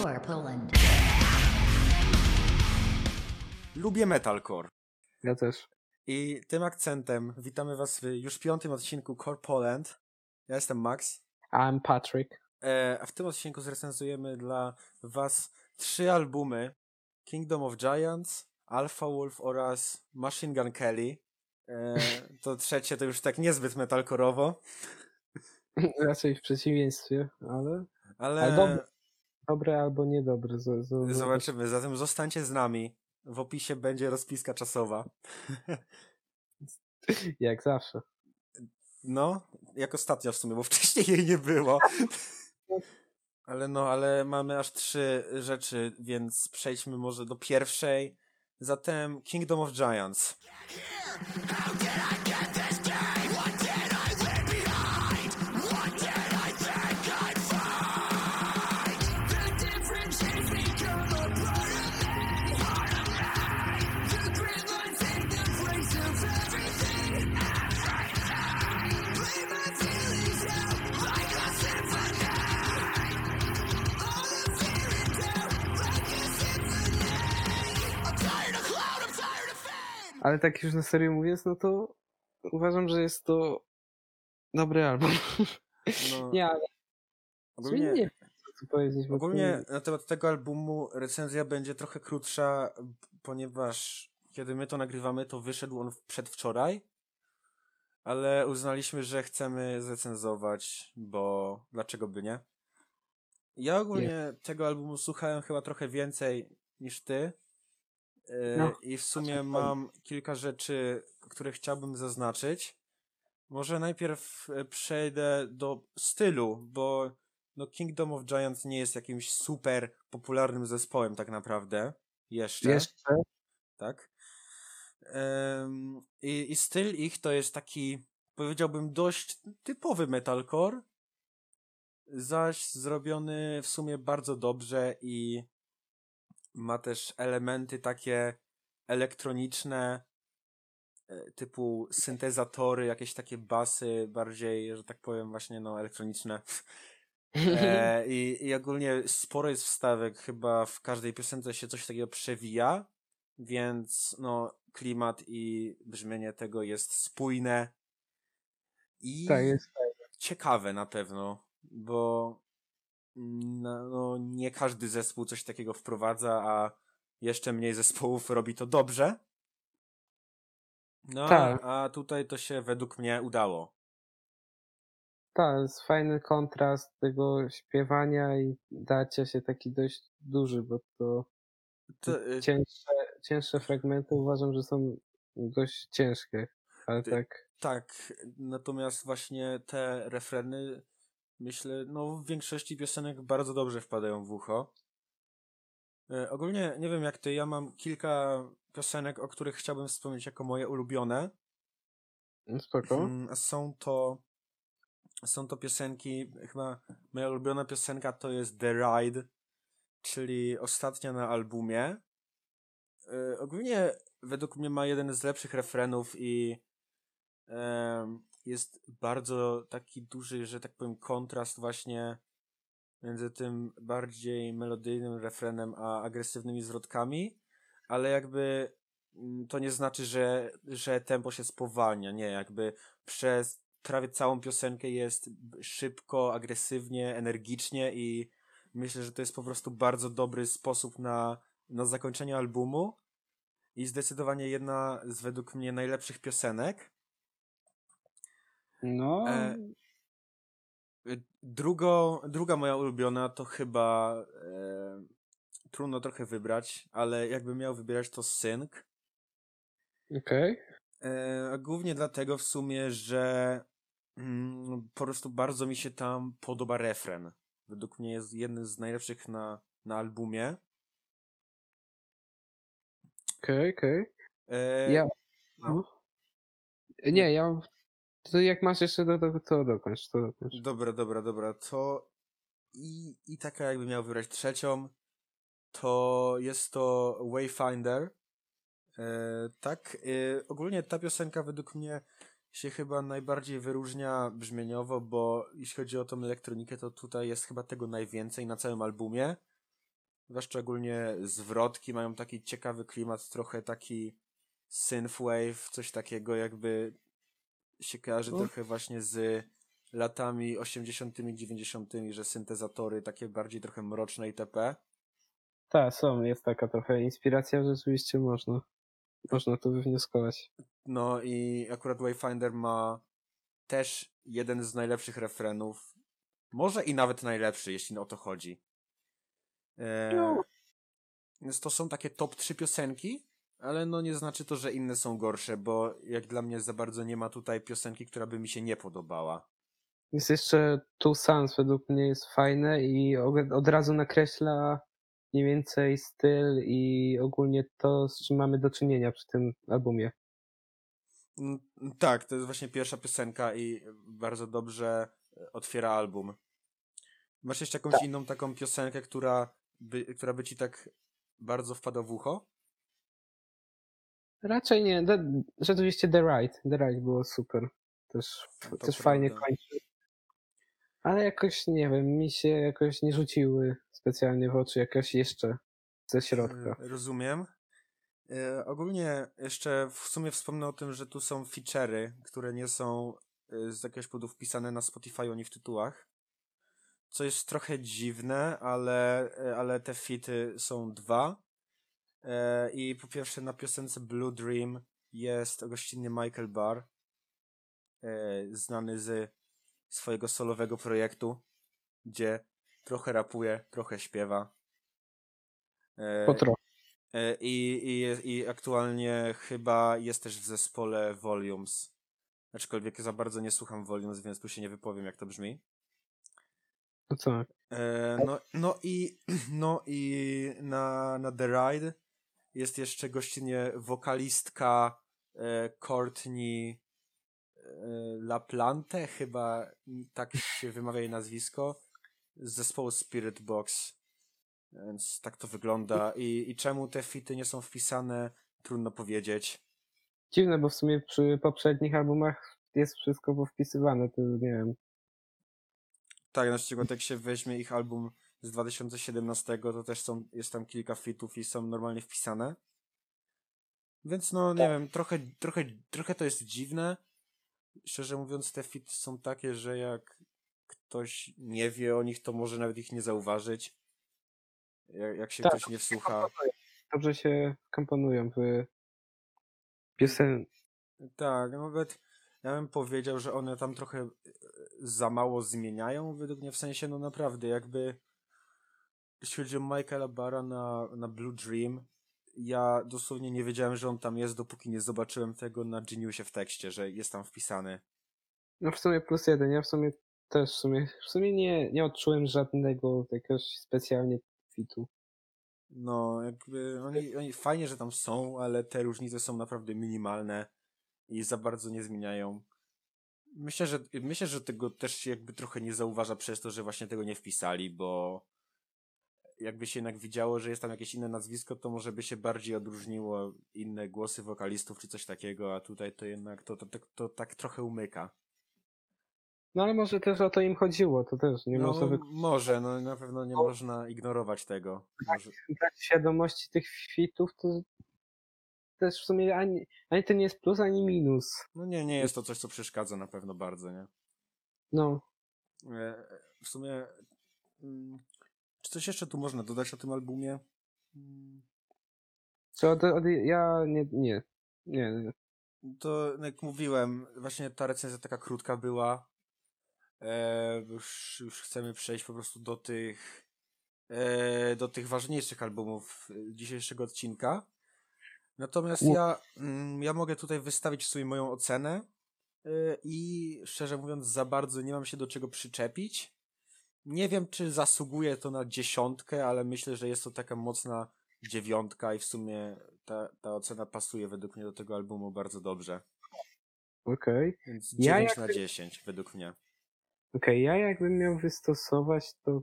Metalcore Poland. Lubię metalcore. Ja też. I tym akcentem witamy Was w już piątym odcinku Core Poland. Ja jestem Max. I'm Patrick. E, a w tym odcinku zrecenzujemy dla Was trzy albumy Kingdom of Giants, Alpha Wolf oraz Machine Gun Kelly. E, to trzecie to już tak niezbyt metalkorowo, Raczej w przeciwieństwie, ale ale Ale dobre. albo niedobre. Z, z, zobaczymy. Zatem zostańcie z nami. W opisie będzie rozpiska czasowa. Jak zawsze. No, jak ostatnio w sumie, bo wcześniej jej nie było. Ale no, ale mamy aż trzy rzeczy, więc przejdźmy może do pierwszej. Zatem Kingdom of Giants. Ale tak już na serio mówiąc, no to uważam, że jest to dobry album. No, Nie, ale ogólnie, nie wiem, ogólnie na temat tego albumu recenzja będzie trochę krótsza, ponieważ kiedy my to nagrywamy, to wyszedł on przedwczoraj, ale uznaliśmy, że chcemy zrecenzować, bo dlaczego by nie? Ja ogólnie tego albumu słuchałem chyba trochę więcej niż ty. No, I w sumie tak mam kilka rzeczy, które chciałbym zaznaczyć. Może najpierw e, przejdę do stylu, bo no Kingdom of Giants nie jest jakimś super popularnym zespołem tak naprawdę. Jeszcze. Jeszcze? Tak. I, I styl ich to jest taki, powiedziałbym, dość typowy metalcore, zaś zrobiony w sumie bardzo dobrze i ma też elementy takie elektroniczne, e, typu syntezatory, jakieś takie basy bardziej, że tak powiem, właśnie no elektroniczne. E, i, I ogólnie sporo jest wstawek, chyba w każdej piosence się coś takiego przewija, więc no klimat i brzmienie tego jest spójne i Tak, jest. ciekawe na pewno, bo no, no, nie każdy zespół coś takiego wprowadza, a jeszcze mniej zespołów robi to dobrze. No, Tak. a tutaj to się według mnie udało. Tak, jest fajny kontrast tego śpiewania i dacia się taki dość duży, bo to To, y, cięższe, cięższe fragmenty uważam, że są dość ciężkie, ale Ty- tak. Tak, natomiast właśnie te refreny, myślę, no w większości piosenek bardzo dobrze wpadają w ucho. E, ogólnie, nie wiem jak ty, ja mam kilka piosenek, o których chciałbym wspomnieć jako moje ulubione. No Spoko. Mm, Są to, są to piosenki, chyba moja ulubiona piosenka to jest The Ride, czyli ostatnia na albumie. E, Ogólnie według mnie ma jeden z lepszych refrenów i em, jest bardzo taki duży, że tak powiem, kontrast właśnie między tym bardziej melodyjnym refrenem a agresywnymi zwrotkami, ale jakby mm, to nie znaczy, że, że tempo się spowalnia. Nie, jakby przez prawie całą piosenkę jest szybko, agresywnie, energicznie i myślę, że to jest po prostu bardzo dobry sposób na, na zakończenie albumu i zdecydowanie jedna z według mnie najlepszych piosenek. No, E, Y, Drugo, druga moja ulubiona to chyba e, trudno trochę wybrać, ale jakbym miał wybierać to Sync. okej. E, a głównie dlatego w sumie, że mm, po prostu bardzo mi się tam podoba refren. Według mnie jest jeden z najlepszych na, na albumie. Okej, okej. E, Ja. no. Nie, ja. mam- To jak masz jeszcze do, do, to dokończ, to dokończ. Dobra, dobra, dobra. To i, i taka jakbym miał wybrać trzecią, to jest to Wayfinder. E, tak, e, ogólnie ta piosenka według mnie się chyba najbardziej wyróżnia brzmieniowo, bo jeśli chodzi o tą elektronikę, to tutaj jest chyba tego najwięcej na całym albumie. zwłaszcza ogólnie zwrotki mają taki ciekawy klimat, trochę taki synthwave, coś takiego jakby się kojarzy No. trochę właśnie z latami 80 90 że syntezatory takie bardziej trochę mroczne itp. Tak, są, jest taka trochę inspiracja, rzeczywiście można. Można to wywnioskować. No i akurat Wayfinder ma też jeden z najlepszych refrenów. Może i nawet najlepszy, jeśli o to chodzi. E, No. Więc to są takie top 3 piosenki, ale no nie znaczy to, że inne są gorsze, bo jak dla mnie za bardzo nie ma tutaj piosenki, która by mi się nie podobała. Jest jeszcze Two Suns, według mnie jest fajne i od- razu nakreśla mniej więcej styl i ogólnie to, z czym mamy do czynienia przy tym albumie. Mm, Tak, to jest właśnie pierwsza piosenka i bardzo dobrze e, otwiera album. Masz jeszcze jakąś inną taką piosenkę, która by, która by ci tak bardzo wpadła w ucho? Raczej nie. The, rzeczywiście The Ride. The Ride było super. Też, To też fajnie kończy. Ale jakoś, nie wiem, mi się jakoś nie rzuciły specjalnie w oczy jakoś jeszcze ze środka. E, Rozumiem. E, ogólnie jeszcze w sumie wspomnę o tym, że tu są feature'y, które nie są e, z jakiegoś powodu wpisane na Spotify oni w tytułach. Co jest trochę dziwne, ale, ale te fity są dwa. E, I po pierwsze na piosence Blue Dream jest gościnny Michael Barr, e, znany z swojego solowego projektu, gdzie trochę rapuje, trochę śpiewa. E, Po trochę. I, i, I aktualnie chyba jest też w zespole Volumes. Aczkolwiek za bardzo nie słucham Volumes, więc tu się nie wypowiem, jak to brzmi. No co? E, no, no i, no i na, na The Ride jest jeszcze gościnnie wokalistka e, Courtney e, LaPlante, chyba tak się wymawia jej nazwisko, z zespołu Spirit Box. Więc tak to wygląda. I, I czemu te fity nie są wpisane, trudno powiedzieć. Dziwne, bo w sumie przy poprzednich albumach jest wszystko powpisywane, to nie wiem. Tak, na przykład jak się weźmie ich album z 2017, to też są, jest tam kilka fitów i są normalnie wpisane. Więc no, nie wiem, trochę, trochę, trochę to jest dziwne. Szczerze mówiąc, te fity są takie, że jak ktoś nie wie o nich, to może nawet ich nie zauważyć. Jak, jak się Tak, ktoś nie wsłucha. Dobrze się komponują w piosen... Tak, nawet ja bym powiedział, że one tam trochę e, za mało zmieniają, według mnie w sensie, no naprawdę, jakby jeśli chodzi o Michaela Barra na, na Blue Dream, ja dosłownie nie wiedziałem, że on tam jest, dopóki nie zobaczyłem tego na Geniusie w tekście, że jest tam wpisany. No w sumie plus jeden, ja w sumie też w sumie, w sumie nie, nie odczułem żadnego jakiegoś specjalnie fitu. No, jakby oni, oni fajnie, że tam są, ale te różnice są naprawdę minimalne i za bardzo nie zmieniają. Myślę, że myślę, że tego też się jakby trochę nie zauważa przez to, że właśnie tego nie wpisali, bo jakby się jednak widziało, że jest tam jakieś inne nazwisko, to może by się bardziej odróżniło inne głosy wokalistów czy coś takiego, a tutaj to jednak to, to, to, to tak trochę umyka. No ale może też o to im chodziło, to też nie no, można wy... może, no na pewno nie można ignorować tego. Brać świadomości tych fitów, to też w sumie ani, ani to nie jest plus, ani minus. no nie, nie jest to coś, co przeszkadza na pewno bardzo, nie? No, E, W sumie, mm, czy coś jeszcze tu można dodać o tym albumie? To od, ja nie, nie, nie. To, no jak mówiłem, właśnie ta recenzja taka krótka była. E, już, już chcemy przejść po prostu do tych, e, do tych ważniejszych albumów e, dzisiejszego odcinka. Natomiast ja, mm, ja mogę tutaj wystawić sobie moją ocenę e, i szczerze mówiąc za bardzo nie mam się do czego przyczepić. Nie wiem, czy zasługuje to na dziesiątkę, ale myślę, że jest to taka mocna dziewiątka i w sumie ta, ta ocena pasuje według mnie do tego albumu bardzo dobrze. Okej. Więc Ja 9 jak- na 10 według mnie. Okej, ja jakbym miał wystosować, to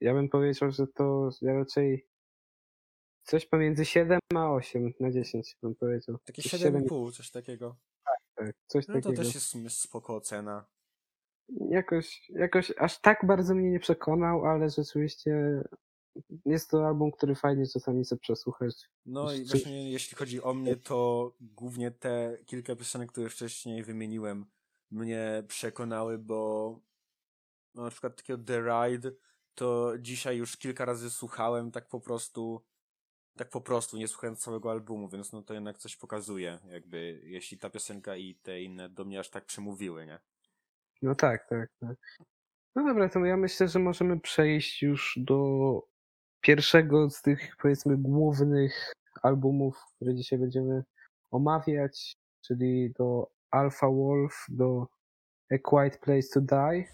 ja bym powiedział, że to ja raczej coś pomiędzy 7 a 8 na 10 bym powiedział. Takie Coś 7,5, coś takiego. tak, coś No to takiego. też jest w sumie spoko ocena. Jakoś, jakoś aż tak bardzo mnie nie przekonał, ale rzeczywiście jest to album, który fajnie czasami sobie przesłuchać. No i właśnie jeśli chodzi o mnie, to głównie te kilka piosenek, które wcześniej wymieniłem, mnie przekonały, bo no, na przykład takiego The Ride, to dzisiaj już kilka razy słuchałem tak po prostu, tak po prostu, nie słuchając całego albumu, więc no to jednak coś pokazuje, jakby jeśli ta piosenka i te inne do mnie aż tak przemówiły, nie? No tak, tak, tak. No dobra, to ja myślę, że możemy przejść już do pierwszego z tych, powiedzmy, głównych albumów, które dzisiaj będziemy omawiać, czyli do Alpha Wolf, do A Quiet Place to Die.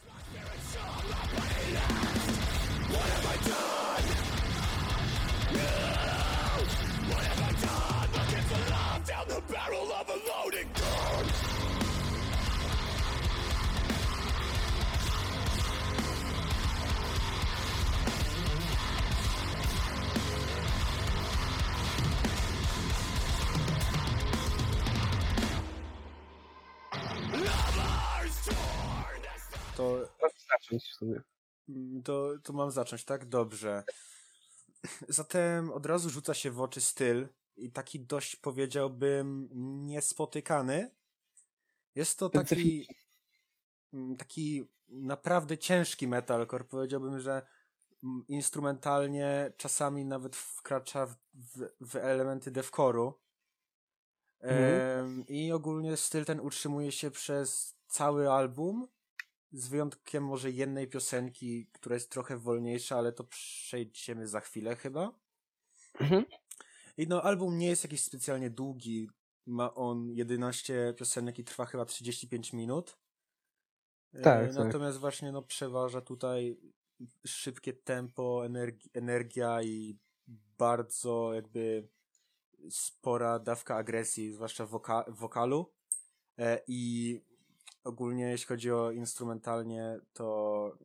To, to mam zacząć, tak? Dobrze. Zatem od razu rzuca się w oczy styl i taki dość powiedziałbym niespotykany. Jest to taki mm, taki naprawdę ciężki metalcore. Powiedziałbym, że mm, instrumentalnie czasami nawet wkracza w, w, w elementy deathcore'u. Em, I ogólnie styl ten utrzymuje się przez cały album, z wyjątkiem może jednej piosenki, która jest trochę wolniejsza, ale to przejdziemy za chwilę chyba. Mhm. I no, album nie jest jakiś specjalnie długi. Ma on 11 piosenek i trwa chyba 35 minut. E, Tak, tak. Natomiast właśnie no, przeważa tutaj szybkie tempo, energi- energia i bardzo jakby spora dawka agresji, zwłaszcza w woka- wokalu. E, I ogólnie jeśli chodzi o instrumentalnie, to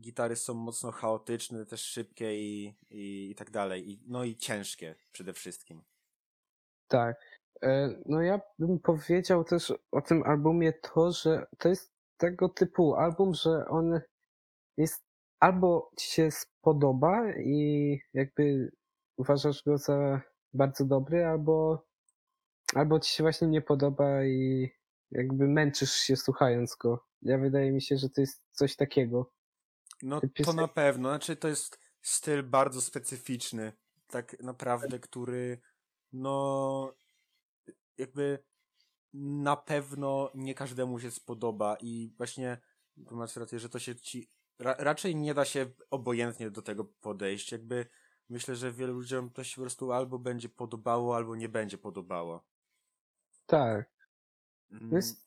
gitary są mocno chaotyczne, też szybkie i, i, i tak dalej. I, no i ciężkie przede wszystkim. Tak. E, No ja bym powiedział też o tym albumie to, że to jest tego typu album, że on jest albo ci się spodoba i jakby uważasz go za bardzo dobry, albo, albo ci się właśnie nie podoba i jakby męczysz się słuchając go. Ja wydaje mi się, że to jest coś takiego. No Te to na pewno. Znaczy to jest styl bardzo specyficzny. Tak naprawdę, który no jakby na pewno nie każdemu się spodoba i właśnie tu masz rację, że to się ci ra, raczej nie da się obojętnie do tego podejść. Jakby myślę, że wielu ludziom to się po prostu albo będzie podobało, albo nie będzie podobało. Tak. Mm, To jest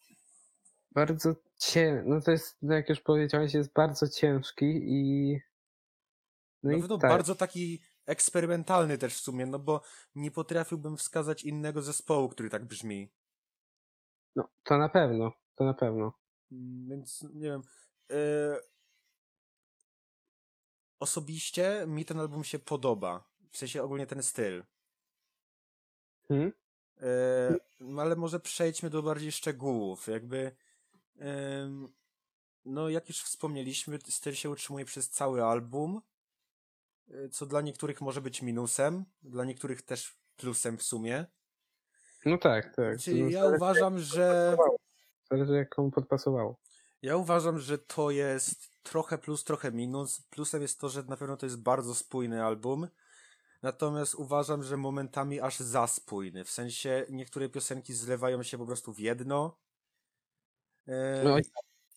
bardzo cię, no to jest, no jak już powiedziałeś, jest bardzo ciężki i no No, i no tak, bardzo taki eksperymentalny też w sumie, no bo nie potrafiłbym wskazać innego zespołu, który tak brzmi. no to na pewno, to na pewno. Mm, Więc nie wiem. e, Osobiście mi ten album się podoba. W sensie ogólnie ten styl. Hmm? E, no ale może przejdźmy do bardziej szczegółów. Jakby. No, jak już wspomnieliśmy, styl się utrzymuje przez cały album. e, Co dla niektórych może być minusem, dla niektórych też plusem w sumie. No tak, tak. Czyli no, ja uważam, że. zależy jak komu podpasowało. Ja uważam, że to jest trochę plus, trochę minus. Plusem jest to, że na pewno to jest bardzo spójny album. Natomiast uważam, że momentami aż za spójny. W sensie niektóre piosenki zlewają się po prostu w jedno. E, No i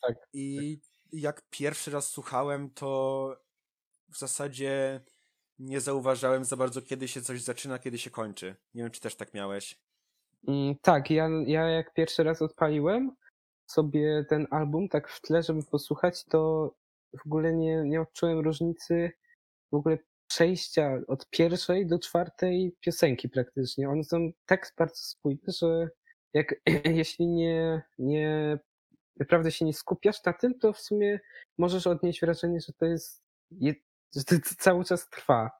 tak. I jak pierwszy raz słuchałem, to w zasadzie nie zauważałem za bardzo, kiedy się coś zaczyna, kiedy się kończy. Nie wiem, czy też tak miałeś. Mm, tak, ja, ja jak pierwszy raz odpaliłem sobie ten album tak w tle, żeby posłuchać, to w ogóle nie, nie odczułem różnicy w ogóle przejścia od pierwszej do czwartej piosenki praktycznie. One są tak bardzo spójne, że jak jeśli nie, nie naprawdę się nie skupiasz na tym, to w sumie możesz odnieść wrażenie, że to jest, je, że to cały czas trwa.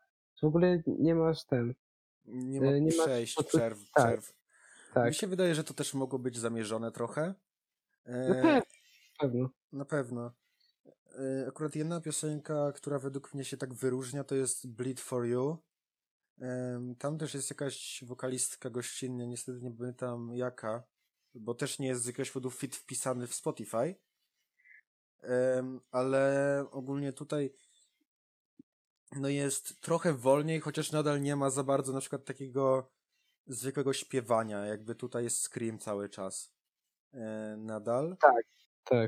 W ogóle nie masz ten, Nie E, ma nie masz przejść, poczu- przerw, tak, przerw. tak. Mi się wydaje, że to też mogło być zamierzone trochę. E, na pewno. Na pewno. Y, akurat jedna piosenka, która według mnie się tak wyróżnia, to jest Bleed for You. Tam też jest jakaś wokalistka gościnna, niestety nie pamiętam jaka, bo też nie jest z jakiegoś powodu fit wpisany w Spotify. Ale ogólnie tutaj no jest trochę wolniej, chociaż nadal nie ma za bardzo na przykład takiego zwykłego śpiewania, jakby tutaj jest scream cały czas. E, nadal. Tak.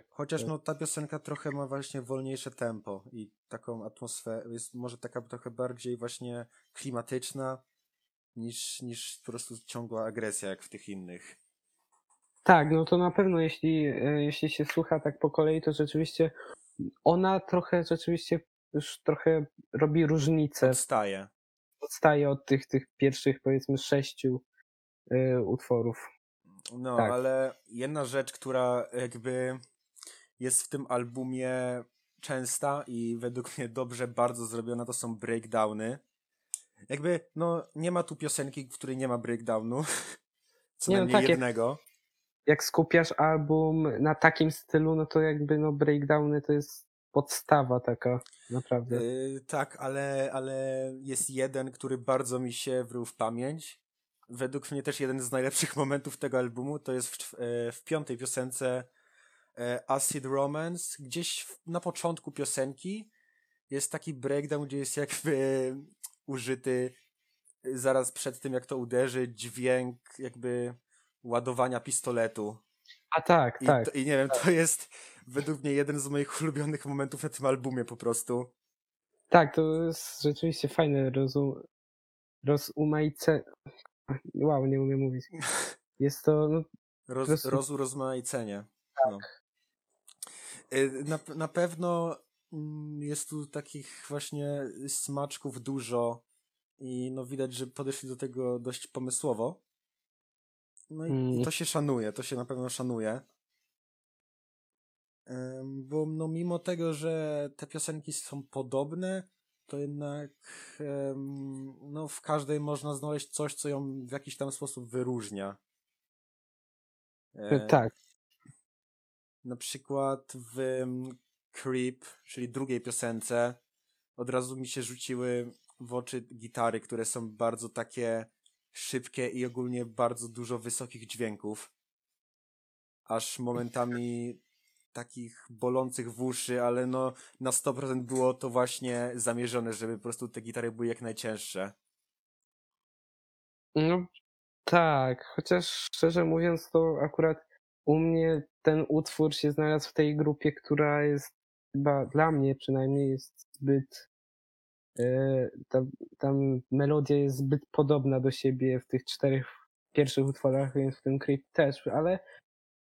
Chociaż tak. no ta piosenka trochę ma właśnie wolniejsze tempo i taką atmosferę, jest może taka trochę bardziej właśnie klimatyczna niż, niż po prostu ciągła agresja jak w tych innych. Tak, no to na pewno jeśli, e, jeśli się słucha tak po kolei, to rzeczywiście ona trochę rzeczywiście już trochę robi różnicę, Odstaje. odstaje od tych, tych pierwszych powiedzmy sześciu y, utworów. No, Tak. ale jedna rzecz, która jakby jest w tym albumie częsta i według mnie dobrze bardzo zrobiona, to są breakdowny. Jakby, no, nie ma tu piosenki, w której nie ma breakdownu. Co Nie, no najmniej tak, jak- jednego. Jak skupiasz album na takim stylu, no to jakby no breakdowny to jest podstawa taka naprawdę. Yy, tak, ale, ale jest jeden, który bardzo mi się wrył w pamięć. Według mnie też jeden z najlepszych momentów tego albumu to jest w, e, w piątej piosence e, Acid Romance. Gdzieś na początku piosenki jest taki breakdown, gdzie jest jakby użyty zaraz przed tym, jak to uderzy, dźwięk jakby ładowania pistoletu. A tak, I, tak. to, I nie wiem, to jest według mnie jeden z moich ulubionych momentów na tym albumie po prostu. Tak, to jest rzeczywiście fajne rozum, rozumajce... Wow, nie umiem mówić. Jest to, no, Roz, prostu- rozurozmaicenie. No. Y, Na, na pewno mm, jest tu takich właśnie smaczków dużo i no widać, że podeszli do tego dość pomysłowo. No i, Mm. to się szanuje, to się na pewno szanuje. Bo no mimo tego, że te piosenki są podobne, to jednak no w każdej można znaleźć coś, co ją w jakiś tam sposób wyróżnia. E, tak. na przykład w Creep, czyli drugiej piosence, od razu mi się rzuciły w oczy gitary, które są bardzo takie szybkie i ogólnie bardzo dużo wysokich dźwięków. Aż momentami takich bolących w uszy, ale no na 100% było to właśnie zamierzone, żeby po prostu te gitary były jak najcięższe. No tak, chociaż szczerze mówiąc, to akurat u mnie ten utwór się znalazł w tej grupie, która jest chyba dla mnie przynajmniej jest zbyt. e, Ta, ta melodia jest zbyt podobna do siebie w tych czterech pierwszych utworach, więc w tym Creep też, ale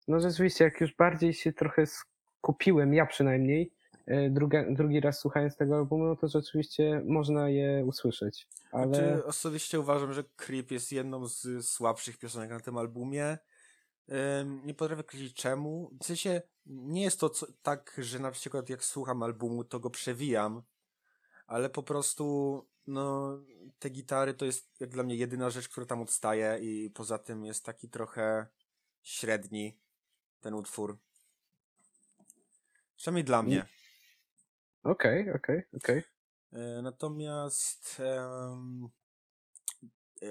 no rzeczywiście, jak już bardziej się trochę skupiłem, ja przynajmniej, e, druga, drugi raz słuchając tego albumu, no to rzeczywiście można je usłyszeć. Ale. Znaczy, osobiście uważam, że Creep jest jedną z słabszych piosenek na tym albumie. Nie potrafię określić czemu. W sensie, nie jest to co, tak, że na przykład jak słucham albumu, to go przewijam, ale po prostu, no, te gitary to jest jak dla mnie jedyna rzecz, która tam odstaje i poza tym jest taki trochę średni ten utwór. Przynajmniej dla mnie. Okej, okej, okej. E, Natomiast e,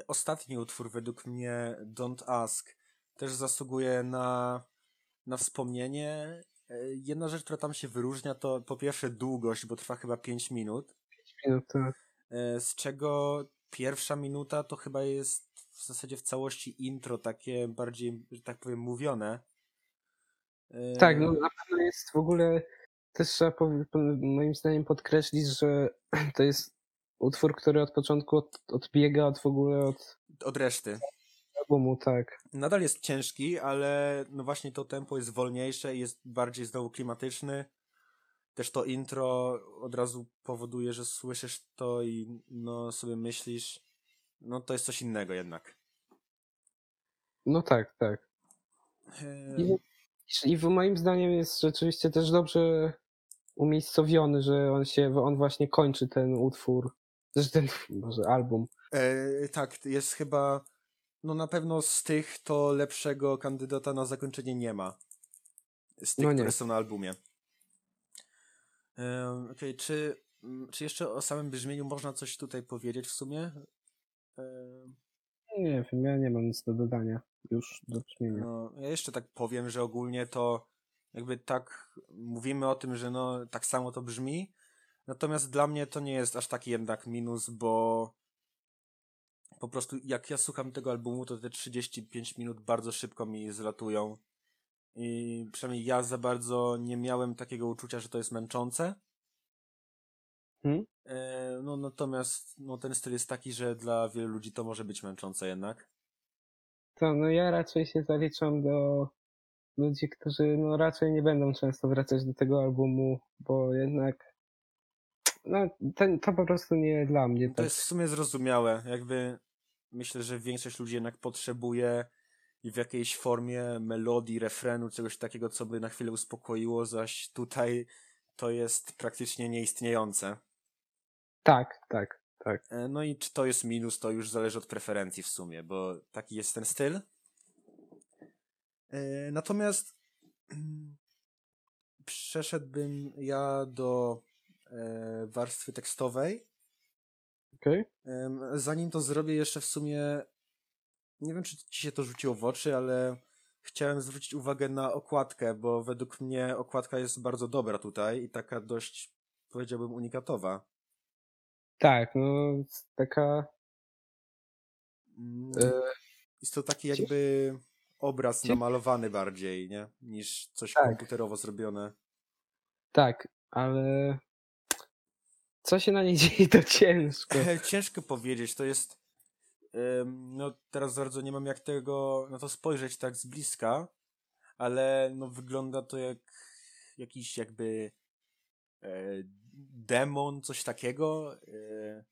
ostatni utwór według mnie Don't Ask też zasługuje na, na wspomnienie. E, Jedna rzecz, która tam się wyróżnia, to po pierwsze długość, bo trwa chyba 5 minut, No to e, z czego pierwsza minuta to chyba jest w zasadzie w całości intro, takie bardziej, że tak powiem, mówione. Tak, no na pewno jest w ogóle też trzeba moim zdaniem podkreślić, że to jest utwór, który od początku od, odbiega od w ogóle od Od reszty. albumu, tak. Nadal jest ciężki, ale no właśnie to tempo jest wolniejsze i jest bardziej znowu klimatyczny. Też to intro od razu powoduje, że słyszysz to i no sobie myślisz, no to jest coś innego jednak. No tak, tak. Eee, I, w moim zdaniem jest rzeczywiście też dobrze umiejscowiony, że on się, on właśnie kończy ten utwór, też ten, może album. e, tak, jest chyba, no na pewno z tych to lepszego kandydata na zakończenie nie ma. Z tych, No nie. które są na albumie. Um, Okej, okay, czy, mm, czy jeszcze o samym brzmieniu można coś tutaj powiedzieć w sumie? Um, nie wiem, ja nie mam nic do dodania już do brzmienia. No, ja jeszcze tak powiem, że ogólnie to jakby tak mówimy o tym, że no tak samo to brzmi, natomiast dla mnie to nie jest aż taki jednak minus, bo po prostu jak ja słucham tego albumu, to te 35 minut bardzo szybko mi zlatują i przynajmniej ja za bardzo nie miałem takiego uczucia, że to jest męczące. Hmm? E, no natomiast no, ten styl jest taki, że dla wielu ludzi to może być męczące jednak. To no ja raczej się zaliczam do ludzi, którzy no raczej nie będą często wracać do tego albumu, bo jednak no ten, to po prostu nie dla mnie. To tak. jest w sumie zrozumiałe. Jakby myślę, że większość ludzi jednak potrzebuje w jakiejś formie melodii, refrenu, czegoś takiego, co by na chwilę uspokoiło, zaś tutaj to jest praktycznie nieistniejące. Tak, tak, tak. E, no i czy to jest minus, to już zależy od preferencji w sumie, bo taki jest ten styl. E, natomiast przeszedłbym ja do e, warstwy tekstowej. Okay. Zanim to zrobię, jeszcze w sumie nie wiem, czy ci się to rzuciło w oczy, ale chciałem zwrócić uwagę na okładkę, bo według mnie okładka jest bardzo dobra tutaj i taka dość, powiedziałbym, unikatowa. Tak, no taka. Mm, jest to taki jakby obraz namalowany bardziej, nie? Niż coś tak. komputerowo zrobione. Tak, ale co się na niej dzieje, to ciężko. ciężko powiedzieć, to jest no teraz bardzo nie mam jak tego, na to spojrzeć tak z bliska, ale no wygląda to jak jakiś jakby e, demon, coś takiego. E,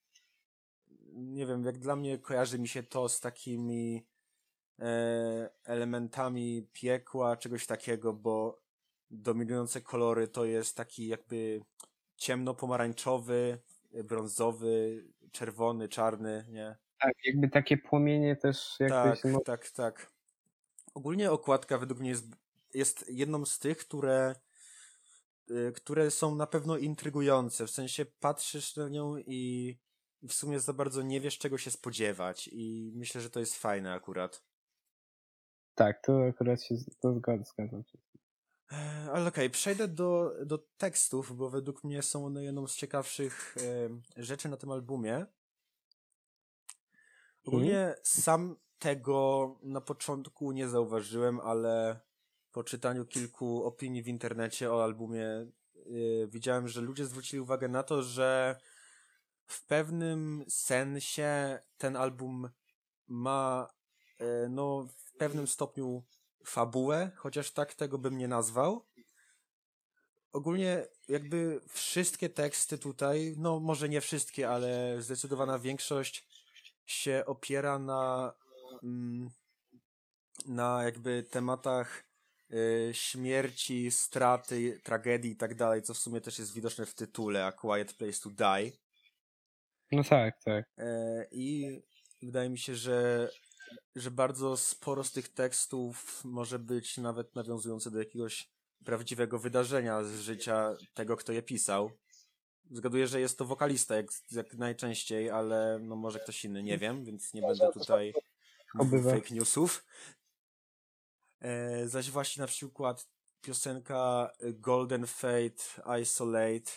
nie wiem, jak dla mnie kojarzy mi się to z takimi e, elementami piekła, czegoś takiego, bo dominujące kolory to jest taki jakby ciemno-pomarańczowy, brązowy, czerwony, czarny, nie? Tak, jakby takie płomienie też jakby Tak, tak, tak. Ogólnie okładka według mnie jest, jest jedną z tych, które y, które są na pewno intrygujące. W sensie patrzysz na nią i w sumie za bardzo nie wiesz, czego się spodziewać. I myślę, że to jest fajne akurat. Tak, to akurat się to zgadzam się. E, ale okej, okay, przejdę do, do tekstów, bo według mnie są one jedną z ciekawszych e, rzeczy na tym albumie. Ogólnie hmm? sam tego na początku nie zauważyłem, ale po czytaniu kilku opinii w internecie o albumie yy, widziałem, że ludzie zwrócili uwagę na to, że w pewnym sensie ten album ma yy, no w pewnym stopniu fabułę, chociaż tak tego bym nie nazwał. Ogólnie jakby wszystkie teksty tutaj, no może nie wszystkie, ale zdecydowana większość się opiera na, mm, na jakby tematach śmierci, straty, tragedii i tak dalej, co w sumie też jest widoczne w tytule A Quiet Place to Die. No tak, tak. E, I wydaje mi się, że, że bardzo sporo z tych tekstów może być nawet nawiązujące do jakiegoś prawdziwego wydarzenia z życia tego, kto je pisał. Zgaduję, że jest to wokalista jak, jak najczęściej, ale no może ktoś inny, nie wiem, więc nie będę tutaj mówił fake newsów. E, zaś właśnie na przykład piosenka Golden Fate Isolate.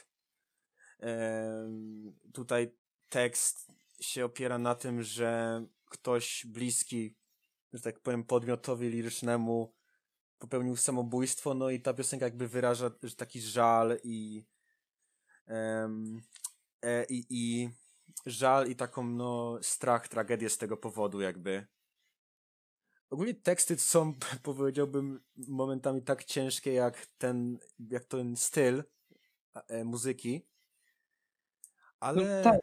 E, tutaj tekst się opiera na tym, że ktoś bliski, że tak powiem, podmiotowi lirycznemu popełnił samobójstwo, no i ta piosenka jakby wyraża taki żal i e, i, I żal i taką, no, strach, tragedię z tego powodu, jakby. Ogólnie teksty są, powiedziałbym, momentami tak ciężkie, jak ten, jak ten styl e, muzyki. Ale, no tak.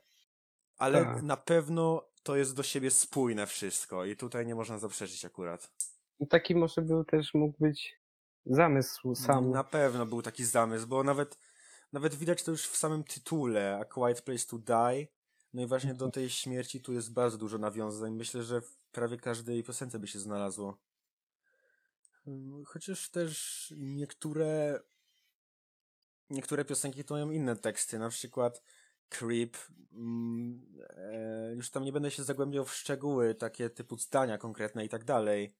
ale tak. na pewno to jest do siebie spójne wszystko i tutaj nie można zaprzeczyć akurat. Taki może był też, mógł być zamysł sam. Na pewno był taki zamysł, bo nawet nawet widać to już w samym tytule, A Quiet Place to Die. No i właśnie do tej śmierci tu jest bardzo dużo nawiązań. Myślę, że prawie każdej piosence by się znalazło. Chociaż też niektóre niektóre piosenki to mają inne teksty, na przykład Creep. Mm, e, już tam nie będę się zagłębiał w szczegóły, takie typu zdania konkretne i tak dalej.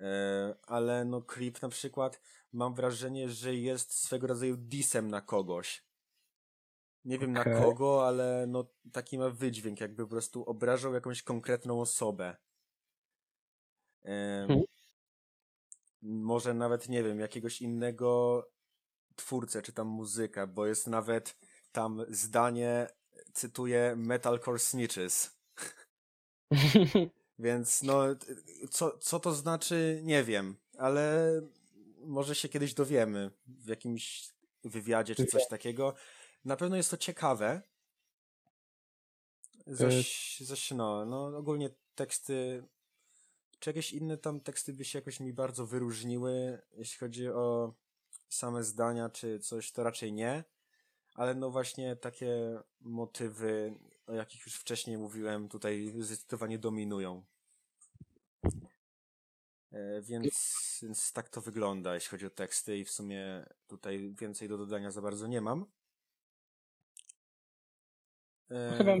E, ale no Creep na przykład mam wrażenie, że jest swego rodzaju disem na kogoś. Nie wiem Okej. na kogo, ale no taki ma wydźwięk, jakby po prostu obrażał jakąś konkretną osobę. Mhm. Może nawet, nie wiem, jakiegoś innego twórcę, czy tam muzyka, bo jest nawet tam zdanie, cytuję, Metalcore Snitches. Więc no, co, co to znaczy, nie wiem, ale może się kiedyś dowiemy w jakimś wywiadzie czy coś takiego. Na pewno jest to ciekawe. Zaś, zaś no, no, ogólnie teksty, czy jakieś inne tam teksty by się jakoś mi bardzo wyróżniły, jeśli chodzi o same zdania czy coś, to raczej nie. Ale no właśnie takie motywy, o jakich już wcześniej mówiłem, tutaj zdecydowanie dominują. E, Więc, więc tak to wygląda, jeśli chodzi o teksty i w sumie tutaj więcej do dodania za bardzo nie mam. E, Chyba,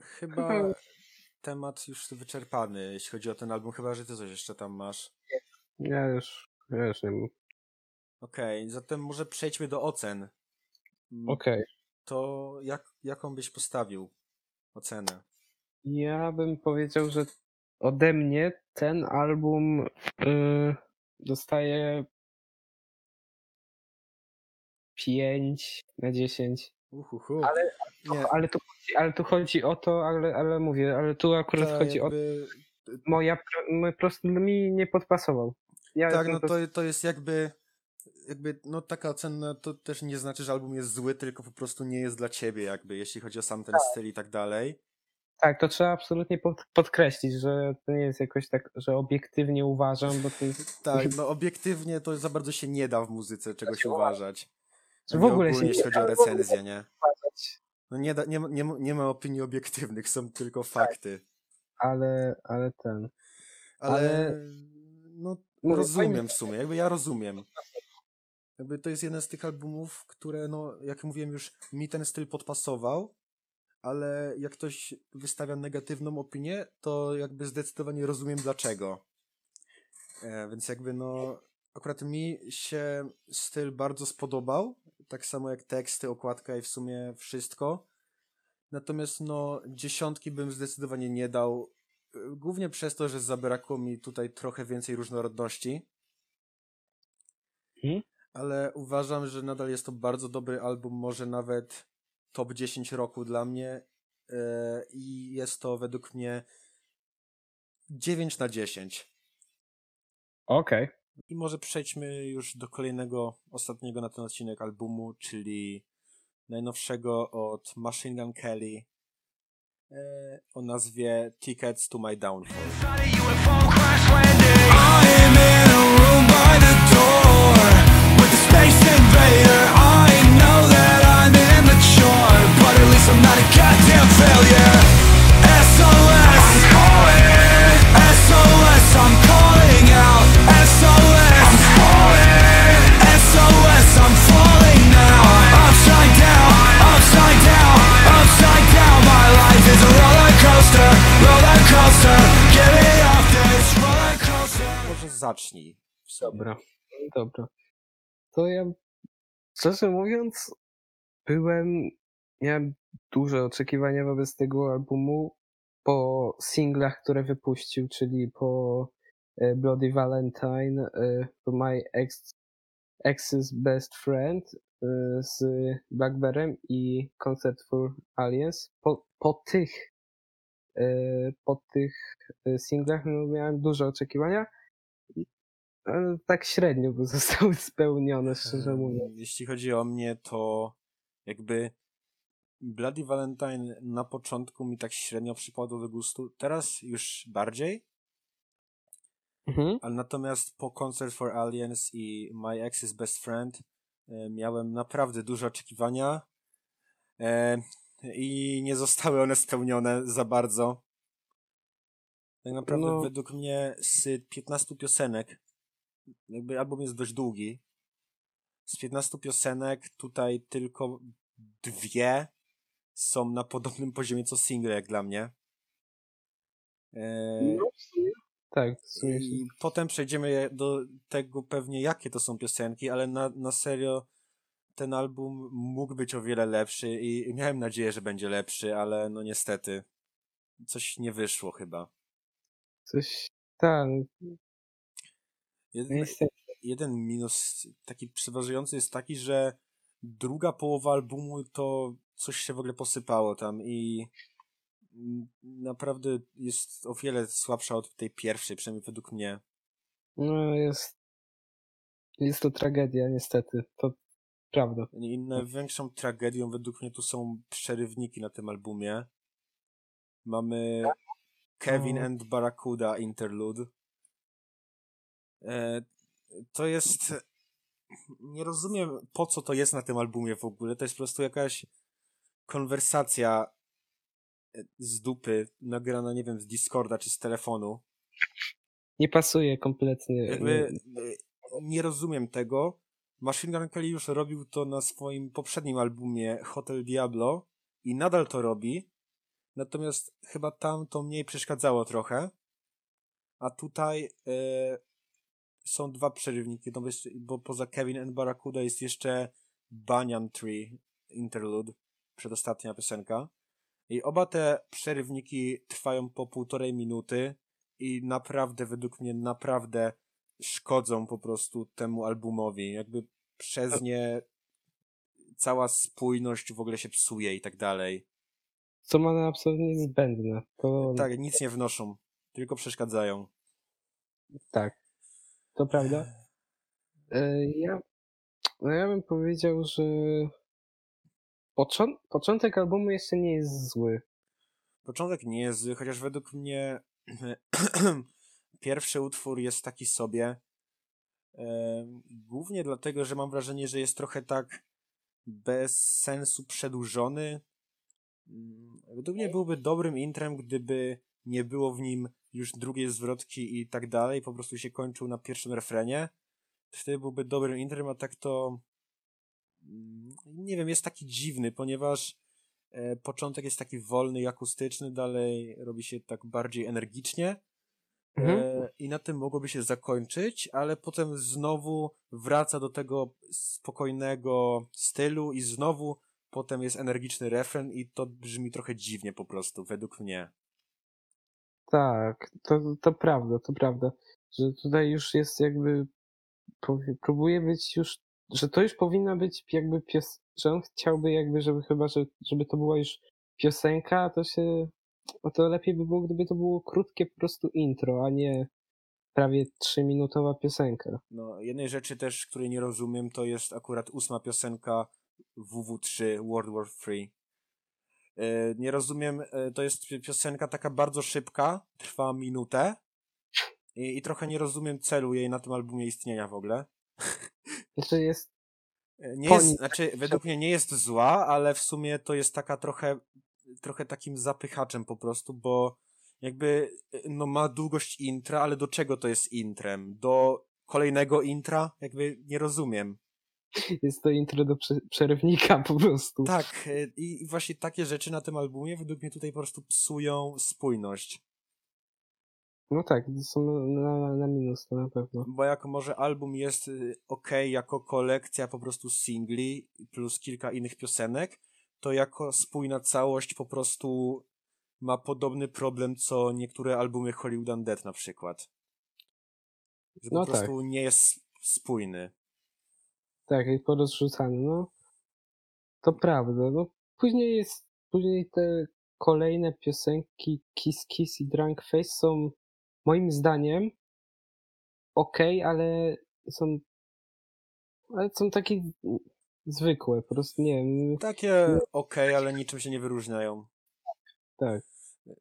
chyba chyba- temat już wyczerpany, jeśli chodzi o ten album, chyba, że ty coś jeszcze tam masz. ja już, ja już nie wiem. Okej, zatem może przejdźmy do ocen. Mm, Okej. To jak, jaką byś postawił ocenę? Ja bym powiedział, że ode mnie ten album y, dostaje 5 na 10. Uhuhu. Ale- nie, Ale tu, chodzi- ale tu chodzi o to, ale, ale mówię, ale tu akurat ta chodzi o jakby, moja, po prostu mi nie podpasował. Ja Tak, no to, to jest jakby, jakby, no taka ocena to też nie znaczy, że album jest zły, tylko po prostu nie jest dla ciebie jakby, jeśli chodzi o sam ten styl i tak dalej. Tak, to trzeba absolutnie pod, podkreślić, że to nie jest jakoś tak, że obiektywnie uważam, bo to jest, Tak, no obiektywnie to za bardzo się nie da w muzyce czegoś się uważać. W ogóle ogólnie, nie jeśli chodzi o recenzję, nie? No nie, da, nie, ma- nie, nie ma opinii obiektywnych, są tylko fakty. Ale, ale ten. Ale, Ale- no rozumiem w sumie, jakby ja rozumiem. Jakby to jest jeden z tych albumów, które, no, jak mówiłem już, mi ten styl podpasował, ale jak ktoś wystawia negatywną opinię, to jakby zdecydowanie rozumiem dlaczego. E, więc jakby, no, akurat mi się styl bardzo spodobał, tak samo jak teksty, okładka i w sumie wszystko. Natomiast, no, dziesiątki bym zdecydowanie nie dał, e, głównie przez to, że zabrakło mi tutaj trochę więcej różnorodności. Mhm. Ale uważam, że nadal jest to bardzo dobry album, może nawet top 10 roku dla mnie. e, I jest to według mnie 9 na 10. Okej. I może przejdźmy już do kolejnego, ostatniego na ten odcinek albumu, czyli najnowszego od Machine Gun Kelly e, o nazwie Tickets to My Downfall. Zacznij. Dobra. Dobra. To ja, szczerze mówiąc, byłem, miałem duże oczekiwania wobec tego albumu po singlach, które wypuścił, czyli po e, Bloody Valentine, e, po My Ex, Ex's Best Friend e, z Blackberrym i Concert for Aliens. Po, po tych po tych singlach no, miałem duże oczekiwania. Tak średnio by zostały spełnione, szczerze mówiąc. Jeśli chodzi o mnie, to jakby Bloody Valentine na początku mi tak średnio przypadło do gustu. Teraz już bardziej, Mhm. ale natomiast po Concert for Aliens i My Ex's Best Friend e, miałem naprawdę duże oczekiwania e, i nie zostały one spełnione za bardzo. Tak naprawdę No. według mnie z 15 piosenek jakby album jest dość długi, z 15 piosenek tutaj tylko dwie są na podobnym poziomie co single jak dla mnie. E, No. Tak. I potem przejdziemy do tego pewnie, jakie to są piosenki, ale na, na serio ten album mógł być o wiele lepszy i miałem nadzieję, że będzie lepszy, ale no niestety coś nie wyszło chyba. Coś. Tak, Jeden, niestety. jeden minus taki przeważający jest taki, że druga połowa albumu to coś się w ogóle posypało tam i naprawdę jest o wiele słabsza od tej pierwszej, przynajmniej według mnie. No, jest. Jest to tragedia, niestety. To prawda. I największą tragedią według mnie tu są przerywniki na tym albumie. Mamy Kevin No. and Barracuda Interlude. E, to jest... Nie rozumiem, po co to jest na tym albumie w ogóle. To jest po prostu jakaś konwersacja e, z dupy, nagrana, nie wiem, z Discorda czy z telefonu. Nie pasuje kompletnie. Jakby e, nie rozumiem tego. Machine Gun Kelly już robił to na swoim poprzednim albumie Hotel Diablo i nadal to robi. Natomiast chyba tam to mniej przeszkadzało trochę. A tutaj e, są dwa przerywniki, no bo, jeszcze, bo poza Kevin and Barracuda jest jeszcze Banyan Tree Interlude, przedostatnia piosenka. I oba te przerywniki trwają po półtorej minuty i naprawdę, według mnie, naprawdę szkodzą po prostu temu albumowi. Jakby przez nie cała spójność w ogóle się psuje i tak dalej. Co ma na absolutnie zbędne. To Tak, nic nie wnoszą, tylko przeszkadzają. tak. To prawda. E, Ja, no ja bym powiedział, że począ- początek albumu jeszcze nie jest zły. Początek nie jest zły, chociaż według mnie pierwszy utwór jest taki sobie. Em, Głównie dlatego, że mam wrażenie, że jest trochę tak bez sensu przedłużony. Mm, Według mnie byłby dobrym intrem, gdyby nie było w nim już drugiej zwrotki i tak dalej, po prostu się kończył na pierwszym refrenie. Wtedy byłby dobrym intrem, a tak to mm, nie wiem, jest taki dziwny, ponieważ e, początek jest taki wolny i akustyczny, dalej robi się tak bardziej energicznie. Mhm. E, I na tym mogłoby się zakończyć, ale potem znowu wraca do tego spokojnego stylu i znowu potem jest energiczny refren i to brzmi trochę dziwnie po prostu, według mnie. Tak, to, to prawda, to prawda. Że tutaj już jest jakby. Próbuje być już. Że to już powinna być jakby pios... Że on chciałby jakby, żeby chyba, że, żeby to była już piosenka, to się. No to lepiej by było, gdyby to było krótkie po prostu intro, a nie prawie trzyminutowa piosenka. No, jednej rzeczy też, której nie rozumiem, to jest akurat ósma piosenka WW3 World War 3. E, Nie rozumiem, e, to jest pi- piosenka taka bardzo szybka, trwa minutę i, i trochę nie rozumiem celu jej na tym albumie istnienia w ogóle. Znaczy jest. E, Nie jest, znaczy, według mnie nie jest zła, ale w sumie to jest taka trochę, trochę takim zapychaczem po prostu, bo jakby, no ma długość intra, ale do czego to jest intrem? Do kolejnego intra? Jakby nie rozumiem. Jest to intro do prze- przerywnika po prostu. Tak, e, i właśnie takie rzeczy na tym albumie według mnie tutaj po prostu psują spójność. No tak, to są na, na minus, to na pewno. Bo jako może album jest ok jako kolekcja po prostu singli plus kilka innych piosenek, to jako spójna całość po prostu ma podobny problem co niektóre albumy Hollywood Undead na przykład. Że No po tak. prostu nie jest spójny. Tak, jest porozrzucany, no. To prawda, no. Później jest, później te kolejne piosenki Kiss Kiss i Drunk Face są moim zdaniem okej, ale są ale są takie zwykłe, po prostu nie wiem, Takie ok, ale niczym się nie wyróżniają. tak.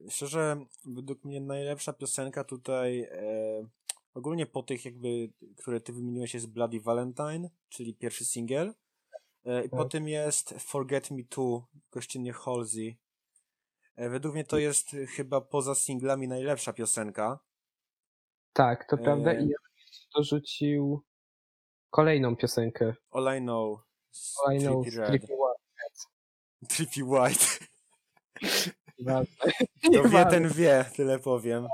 Szczerze, według mnie najlepsza piosenka tutaj, e, ogólnie po tych jakby, które ty wymieniłeś jest Bloody Valentine, czyli pierwszy singiel. E, I Tak. potem jest Forget Me Too, gościnnie Halsey. E, według mnie to jest e, chyba poza singlami najlepsza piosenka. Tak, to prawda E. i ja dorzucił kolejną piosenkę. All I Know. z All I Know Red. Trippie Trippie White. White. Kto wie, ten wie, tyle powiem.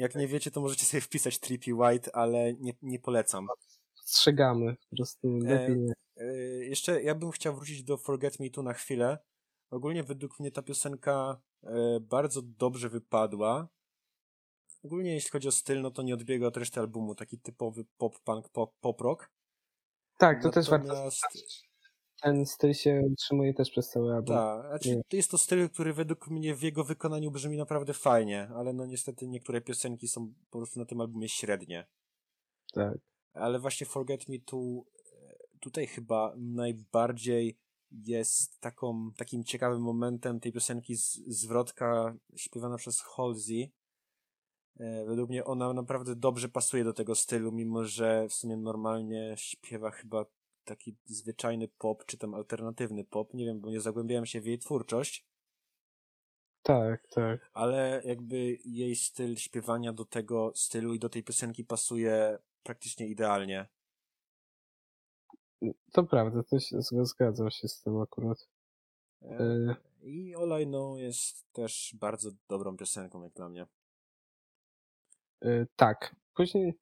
Jak nie wiecie, to możecie sobie wpisać Trippie White, ale nie, nie polecam. Strzegamy. Po prostu E, lepiej nie. Yy, jeszcze ja bym chciał wrócić do Forget Me Tu na chwilę. Ogólnie według mnie ta piosenka e, bardzo dobrze wypadła. Ogólnie jeśli chodzi o styl, no to nie odbiega od reszty albumu. Taki typowy pop-punk, pop, pop-rock. Tak, to też warto Natomiast-. Ten styl się utrzymuje też przez cały album. Tak, znaczy, to jest to styl, który według mnie w jego wykonaniu brzmi naprawdę fajnie, ale no niestety niektóre piosenki są po prostu na tym albumie średnie. Tak. Ale właśnie Forget Me Tu e, tutaj chyba najbardziej jest taką, takim ciekawym momentem tej piosenki z, zwrotka śpiewana przez Halsey. E, Według mnie ona naprawdę dobrze pasuje do tego stylu, mimo że w sumie normalnie śpiewa chyba taki zwyczajny pop, czy tam alternatywny pop. Nie wiem, bo nie zagłębiałem się w jej twórczość, Tak, tak. ale jakby jej styl śpiewania do tego stylu i do tej piosenki pasuje praktycznie idealnie. To prawda, to się, zgadzam się z tym akurat. E, E, I All I Know jest też bardzo dobrą piosenką, jak dla mnie. e, tak. Później,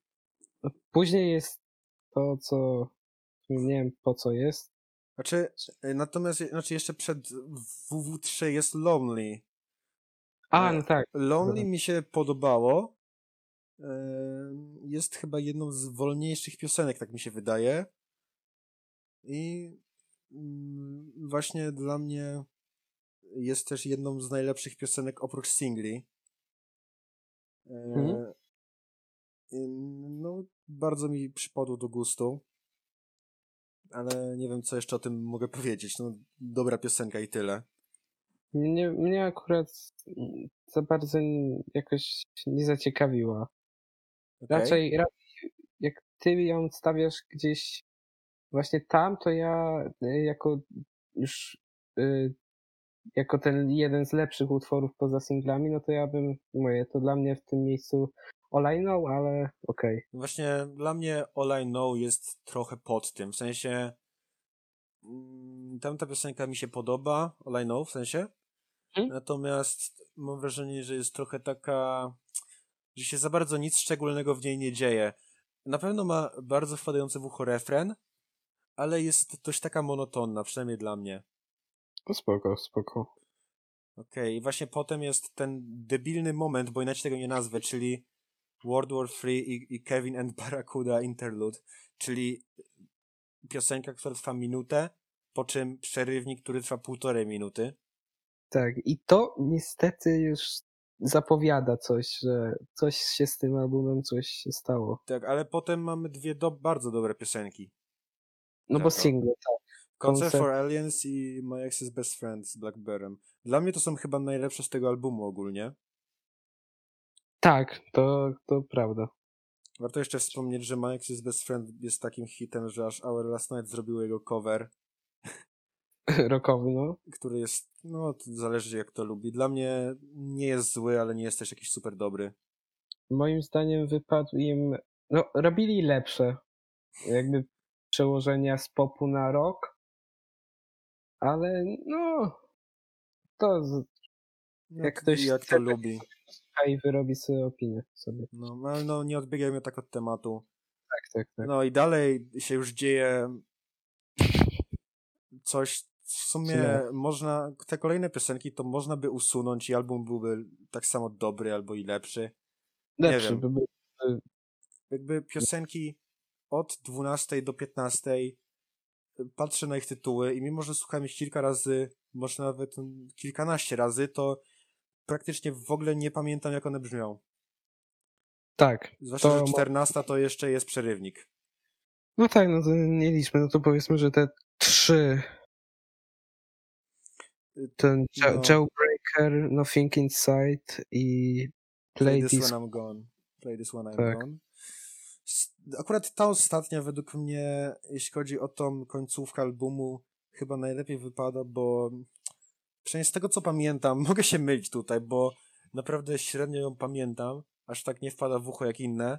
później jest to, co nie wiem po co jest. Znaczy, e, natomiast znaczy jeszcze przed WW3 jest Lonely. A, E, no tak. Lonely mi się podobało. E, Jest chyba jedną z wolniejszych piosenek, tak mi się wydaje. I mm, właśnie dla mnie jest też jedną z najlepszych piosenek oprócz singli. E, Mhm. No, bardzo mi przypadło do gustu. Ale nie wiem, co jeszcze o tym mogę powiedzieć. No, dobra piosenka i tyle. Mnie, mnie akurat za bardzo jakoś nie zaciekawiła. Okej? Raczej, raczej jak ty ją stawiasz gdzieś właśnie tam, to ja y, jako już y, jako ten jeden z lepszych utworów poza singlami, no to ja bym, mówię, to dla mnie w tym miejscu All I Know, ale okej. Właśnie dla mnie All I Know jest trochę pod tym. W sensie mm, tamta piosenka mi się podoba, All I Know w sensie. Mhm. Natomiast mam wrażenie, że jest trochę taka, że się za bardzo nic szczególnego w niej nie dzieje. Na pewno ma bardzo wpadający w ucho refren, ale jest dość taka monotonna, przynajmniej dla mnie. No spoko, spoko. Okej, i właśnie potem jest ten debilny moment, bo inaczej tego nie nazwę, czyli World War III i, i Kevin and Barracuda Interlude, czyli piosenka, która trwa minutę, po czym przerywnik, który trwa półtorej minuty. Tak, i to niestety już zapowiada coś, że coś się z tym albumem, coś się stało. Tak, ale potem mamy dwie do, bardzo dobre piosenki. No bo Tak, o. single, tak. Concert Concert- for Aliens i My Ex's Best Friend z Blackberrym. Dla mnie to są chyba najlepsze z tego albumu ogólnie. Tak, to, to prawda. Warto jeszcze wspomnieć, że My Ex's Best Friend jest takim hitem, że aż Our Last Night zrobił jego cover. Rokowy, no. który jest, no to zależy jak to lubi. Dla mnie nie jest zły, ale nie jest też jakiś super dobry. Moim zdaniem wypadł im. No, robili lepsze. Jakby przełożenia z popu na rock. Ale no. To z- No, Jak ktoś jak chce to lubi. I wyrobi sobie opinię sobie. No, ale no nie odbiegajmy tak od tematu. Tak, tak, tak. No i dalej się już dzieje coś, w sumie można, te kolejne piosenki to można by usunąć i album byłby tak samo dobry albo i lepszy. Lepszy wiem. by był. Jakby piosenki od 12 do 15 patrzę na ich tytuły i mimo, że słuchałem ich kilka razy, może nawet mm, kilkanaście razy, to praktycznie w ogóle nie pamiętam, jak one brzmią. Tak. Zwłaszcza, To że mo- 14 to jeszcze jest przerywnik. No tak, no to nie liczmy. No to powiedzmy, że te trzy. Ten Ja- No. Jailbreaker, Nothing Inside i Play Play this This. when I'm gone. Play this when I'm Tak. gone. Akurat ta ostatnia według mnie, jeśli chodzi o tą końcówkę albumu, chyba najlepiej wypada, bo przynajmniej z tego co pamiętam, mogę się mylić tutaj, bo naprawdę średnio ją pamiętam, aż tak nie wpada w ucho jak inne,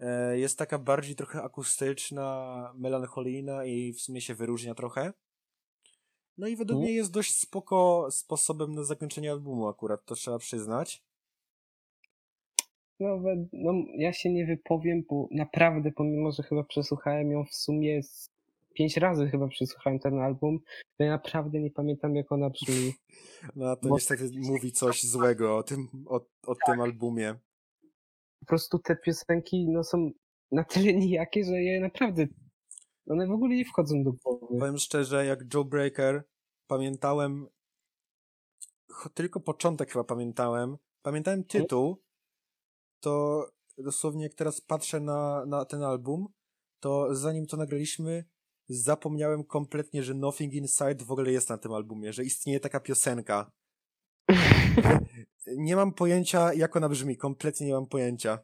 E, Jest taka bardziej trochę akustyczna, melancholijna i w sumie się wyróżnia trochę. No i według mnie jest dość spoko sposobem na zakończenie albumu akurat, to trzeba przyznać. No, no, ja się nie wypowiem, bo naprawdę, pomimo, że chyba przesłuchałem ją w sumie z pięć razy chyba przesłuchałem ten album, to ja naprawdę nie pamiętam, jak ona brzmi. No to Bo- niestety mówi coś złego o tym, o, o tym albumie. Po prostu te piosenki, no, są na tyle nijakie, że je naprawdę, one w ogóle nie wchodzą do głowy. Powiem szczerze, jak Joe Breaker pamiętałem, tylko początek chyba pamiętałem, pamiętałem tytuł, to dosłownie jak teraz patrzę na, na ten album, to zanim to nagraliśmy, zapomniałem kompletnie, że Nothing Inside w ogóle jest na tym albumie, że istnieje taka piosenka. Nie mam pojęcia, jak ona brzmi, kompletnie nie mam pojęcia.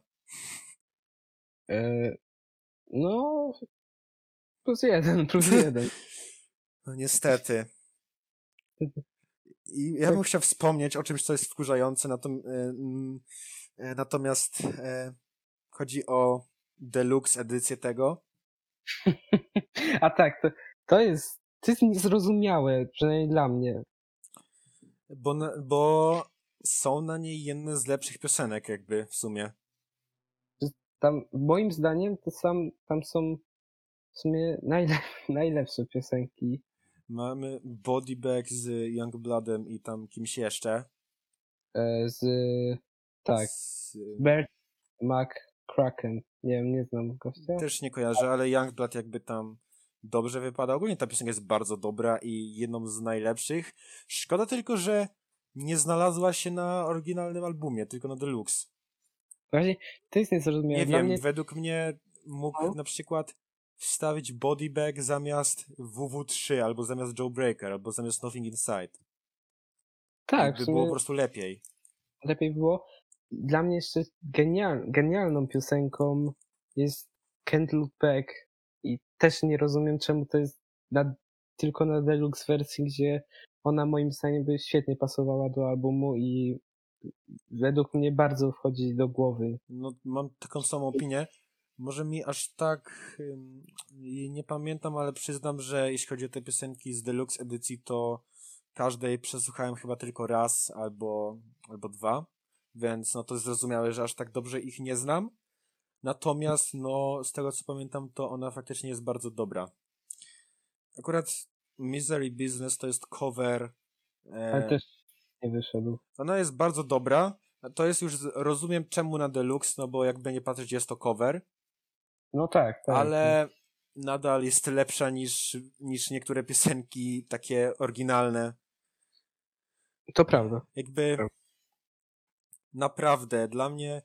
E, no, plus jeden, plus jeden. No niestety. I ja bym chciał wspomnieć o czymś, co jest wkurzające, natom- e, mm, e, natomiast e, chodzi o deluxe edycję tego. A tak, to, to jest, to jest niezrozumiałe, przynajmniej dla mnie. Bo, bo są na niej jedne z lepszych piosenek, jakby w sumie. Tam, moim zdaniem, to sam, tam są w sumie najle, najlepsze piosenki. Mamy Body Bag z Youngbloodem i tam kimś jeszcze. E, z, tak, Z, Bert McCracken. Nie wiem, nie znam gościa. też nie kojarzę, ale Youngblood jakby tam dobrze wypada. Ogólnie ta piosenka jest bardzo dobra i jedną z najlepszych. Szkoda tylko, że nie znalazła się na oryginalnym albumie, tylko na deluxe. Właśnie, to jest niezrozumiałe. Nie Dla wiem, mnie, według mnie mógł No. na przykład wstawić Body Bag zamiast WW3, albo zamiast Joe Breaker, albo zamiast Nothing Inside. tak, w By było po prostu lepiej. lepiej było. Dla mnie jeszcze genial, genialną piosenką jest Can't Look Back i też nie rozumiem, czemu to jest na, tylko na deluxe wersji, gdzie ona moim zdaniem by świetnie pasowała do albumu i według mnie bardzo wchodzi do głowy. No, mam taką samą opinię. Może mi aż tak nie pamiętam, ale przyznam, że jeśli chodzi o te piosenki z deluxe edycji, to każdej przesłuchałem chyba tylko raz albo, albo dwa, więc no to zrozumiałe, że aż tak dobrze ich nie znam. Natomiast no z tego co pamiętam, to ona faktycznie jest bardzo dobra. Akurat Misery Business to jest cover. E, Ale też nie wyszedł. ona jest bardzo dobra. To jest już, rozumiem czemu na deluxe, no bo jakby nie patrzeć, jest to cover, No tak, tak. ale nadal jest lepsza niż, niż niektóre piosenki takie oryginalne. To prawda. Jakby naprawdę dla mnie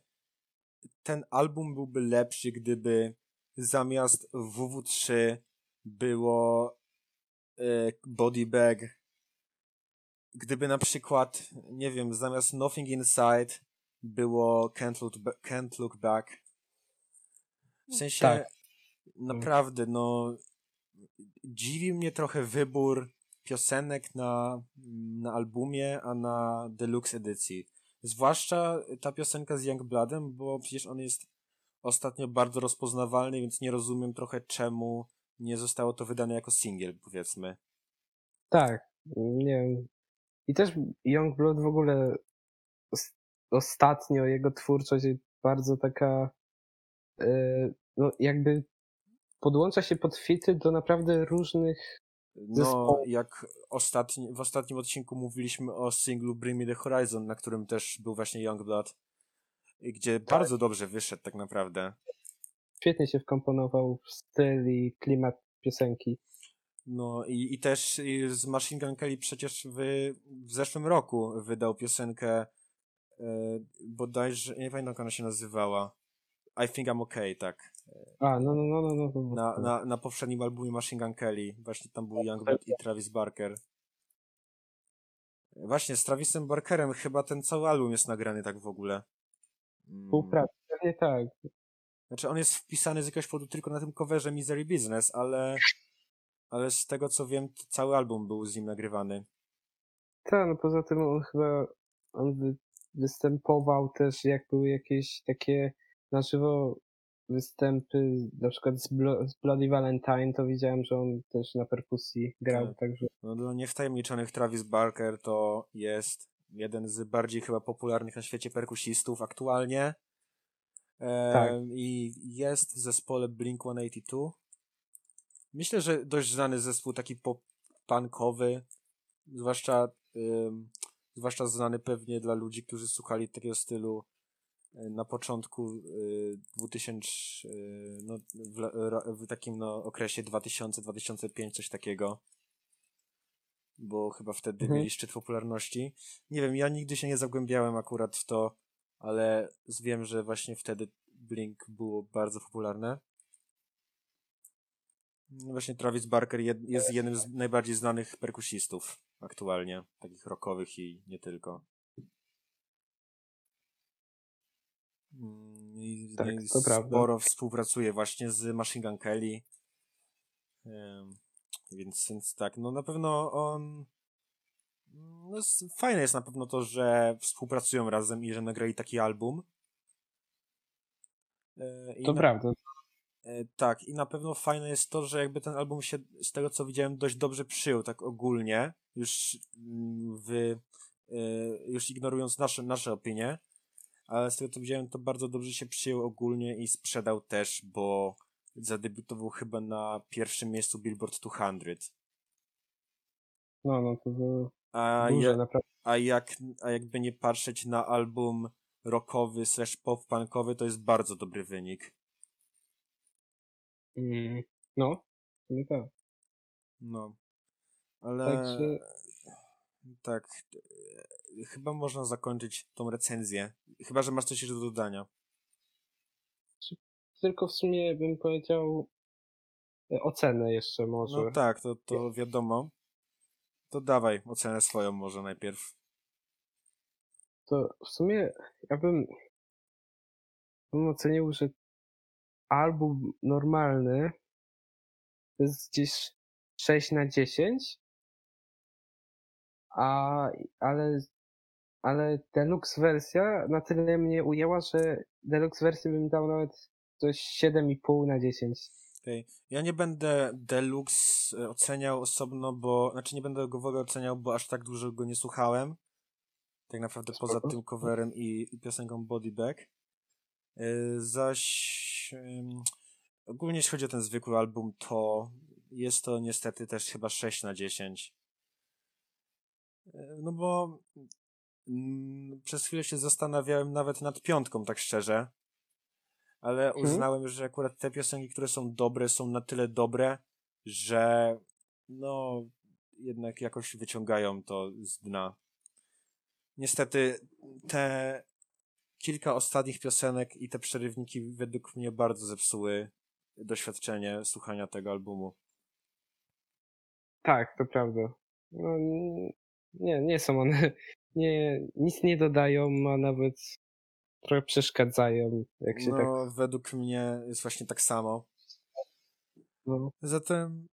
ten album byłby lepszy, gdyby zamiast WW3 było e, Body Bag. Gdyby na przykład, nie wiem, zamiast Nothing Inside było Can't Look, Ba- Can't Look Back. W sensie, Tak. naprawdę, no, dziwi mnie trochę wybór piosenek na, na albumie, a na deluxe edycji. Zwłaszcza ta piosenka z Youngbloodem, bo przecież on jest ostatnio bardzo rozpoznawalny, więc nie rozumiem trochę czemu nie zostało to wydane jako singiel, powiedzmy. Tak, nie wiem. I też Youngblood w ogóle os- ostatnio jego twórczość jest bardzo taka e, no jakby podłącza się pod fity do naprawdę różnych No, jak ostatni, w ostatnim odcinku mówiliśmy o singlu Bring Me The Horizon, na którym też był właśnie Youngblood, i gdzie bardzo dobrze wyszedł tak naprawdę. świetnie się wkomponował w styl i klimat piosenki. No i, i też z Machine Gun Kelly przecież w, w zeszłym roku wydał piosenkę e, bodajże, nie pamiętam jak ona się nazywała. I Think I'm Okay, tak. A, no, no, no, no, no. no, Na, na, na poprzednim albumie Machine Gun Kelly. Właśnie tam był Youngblood i Travis Barker. Właśnie, z Travisem Barkerem chyba ten cały album jest nagrany tak w ogóle. Mm. Współpraca, pewnie tak. Znaczy on jest wpisany z jakiegoś powodu tylko na tym coverze Misery Business, ale, ale z tego co wiem, cały album był z nim nagrywany. Tak, no poza tym on chyba on wy, występował też jak były jakieś takie na żywo występy na przykład z, Blo- z Bloody Valentine, to widziałem, że on też na perkusji grał, Tak. także No dla niewtajemniczonych Travis Barker to jest jeden z bardziej chyba popularnych na świecie perkusistów aktualnie. E, Tak. I jest w zespole Blink-182. Myślę, że dość znany zespół, taki pop-punkowy, zwłaszcza, ym, zwłaszcza znany pewnie dla ludzi, którzy słuchali takiego stylu y, na początku y, 2000, y, no, w, w takim no, okresie 2000-2005, coś takiego. Bo chyba wtedy Mhm. mieli szczyt popularności. Nie wiem, ja nigdy się nie zagłębiałem akurat w to, ale wiem, że właśnie wtedy Blink było bardzo popularne. No Właśnie Travis Barker jed, jest jednym z najbardziej znanych perkusistów aktualnie, takich rockowych i nie tylko. I, Tak, i to prawda. sporo współpracuje właśnie z Machine Gun Kelly. Więc, więc tak, no na pewno on. No jest, fajne jest na pewno to, że współpracują razem i że nagrali taki album. E, i to na- prawda. E, Tak, i na pewno fajne jest to, że jakby ten album się, z tego co widziałem, dość dobrze przyjął, tak ogólnie, już mm, w, e, już ignorując nasze, nasze opinie, ale z tego co widziałem, to bardzo dobrze się przyjął ogólnie i sprzedał też, bo zadebiutował chyba na pierwszym miejscu Billboard 200. No, no to było A, duże ja, naprawdę. a, jak, a jakby nie patrzeć na album rockowy slash pop-punkowy, to jest bardzo dobry wynik. Mm, no, nie tak. No. Ale. Także Tak. e, Chyba można zakończyć tą recenzję. Chyba, że masz coś jeszcze do dodania. tylko w sumie bym powiedział e, ocenę jeszcze może. No tak, to, to wiadomo. To dawaj ocenę swoją może najpierw. To w sumie ja bym, bym ocenił, że album normalny to jest gdzieś 6 na 10, a, ale, ale deluxe wersja na tyle mnie ujęła, że deluxe wersję bym dał nawet coś 7,5 na 10. Okej. Ja nie będę Deluxe e, oceniał osobno, bo. Znaczy nie będę go w ogóle oceniał, bo aż tak dużo go nie słuchałem. Tak naprawdę poza Spoko. tym coverem i, i piosenką Body. E, Zaś. ym, Ogólnie jeśli chodzi o ten zwykły album, to jest to niestety też chyba 6 na 10. E, No bo mm, przez chwilę się zastanawiałem nawet nad piątką, tak szczerze. Ale Mhm. uznałem, że akurat te piosenki, które są dobre, są na tyle dobre, że no jednak jakoś wyciągają to z dna. Niestety te kilka ostatnich piosenek i te przerywniki według mnie bardzo zepsuły doświadczenie słuchania tego albumu. Tak, to prawda. No, nie, nie są one, nie, nic nie dodają, a nawet trochę przeszkadzają, jak się no, tak, według mnie jest właśnie tak samo. no, Zatem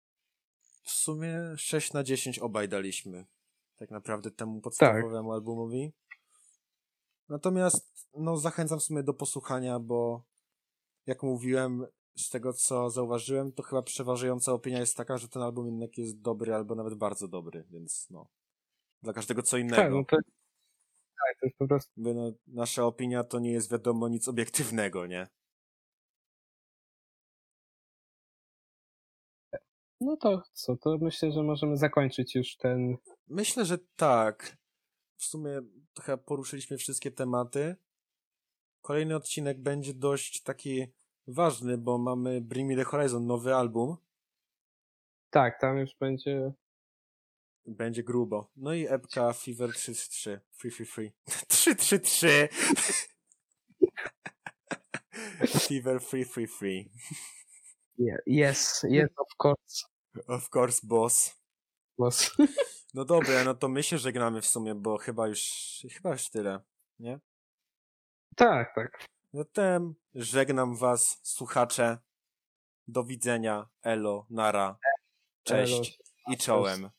w sumie 6 na 10 obaj daliśmy. Tak naprawdę Tak. temu podstawowemu albumowi. Natomiast no zachęcam w sumie do posłuchania, bo jak mówiłem, z tego co zauważyłem, to chyba przeważająca opinia jest taka, że ten album jednak jest dobry albo nawet bardzo dobry, więc no. Dla każdego co innego. tak, no to, tak, to jest po prostu, By, no, nasza opinia to nie jest wiadomo nic obiektywnego, nie? no to co, to myślę, że możemy zakończyć już ten, Myślę, że tak. W sumie chyba poruszyliśmy wszystkie tematy. Kolejny odcinek będzie dość taki ważny, bo mamy Bring Me The Horizon, nowy album. tak, tam już będzie, Będzie grubo. No i epka Fever 333. Free, free, free. 333! Fever Free, Free, Free. yeah, yes, yes, of course, Of course, boss. boss. No dobra, no to my się żegnamy w sumie, bo chyba już, chyba już tyle, nie? tak, tak, Zatem żegnam was, słuchacze. Do widzenia. Elo, nara. Cześć Elo. i czołem.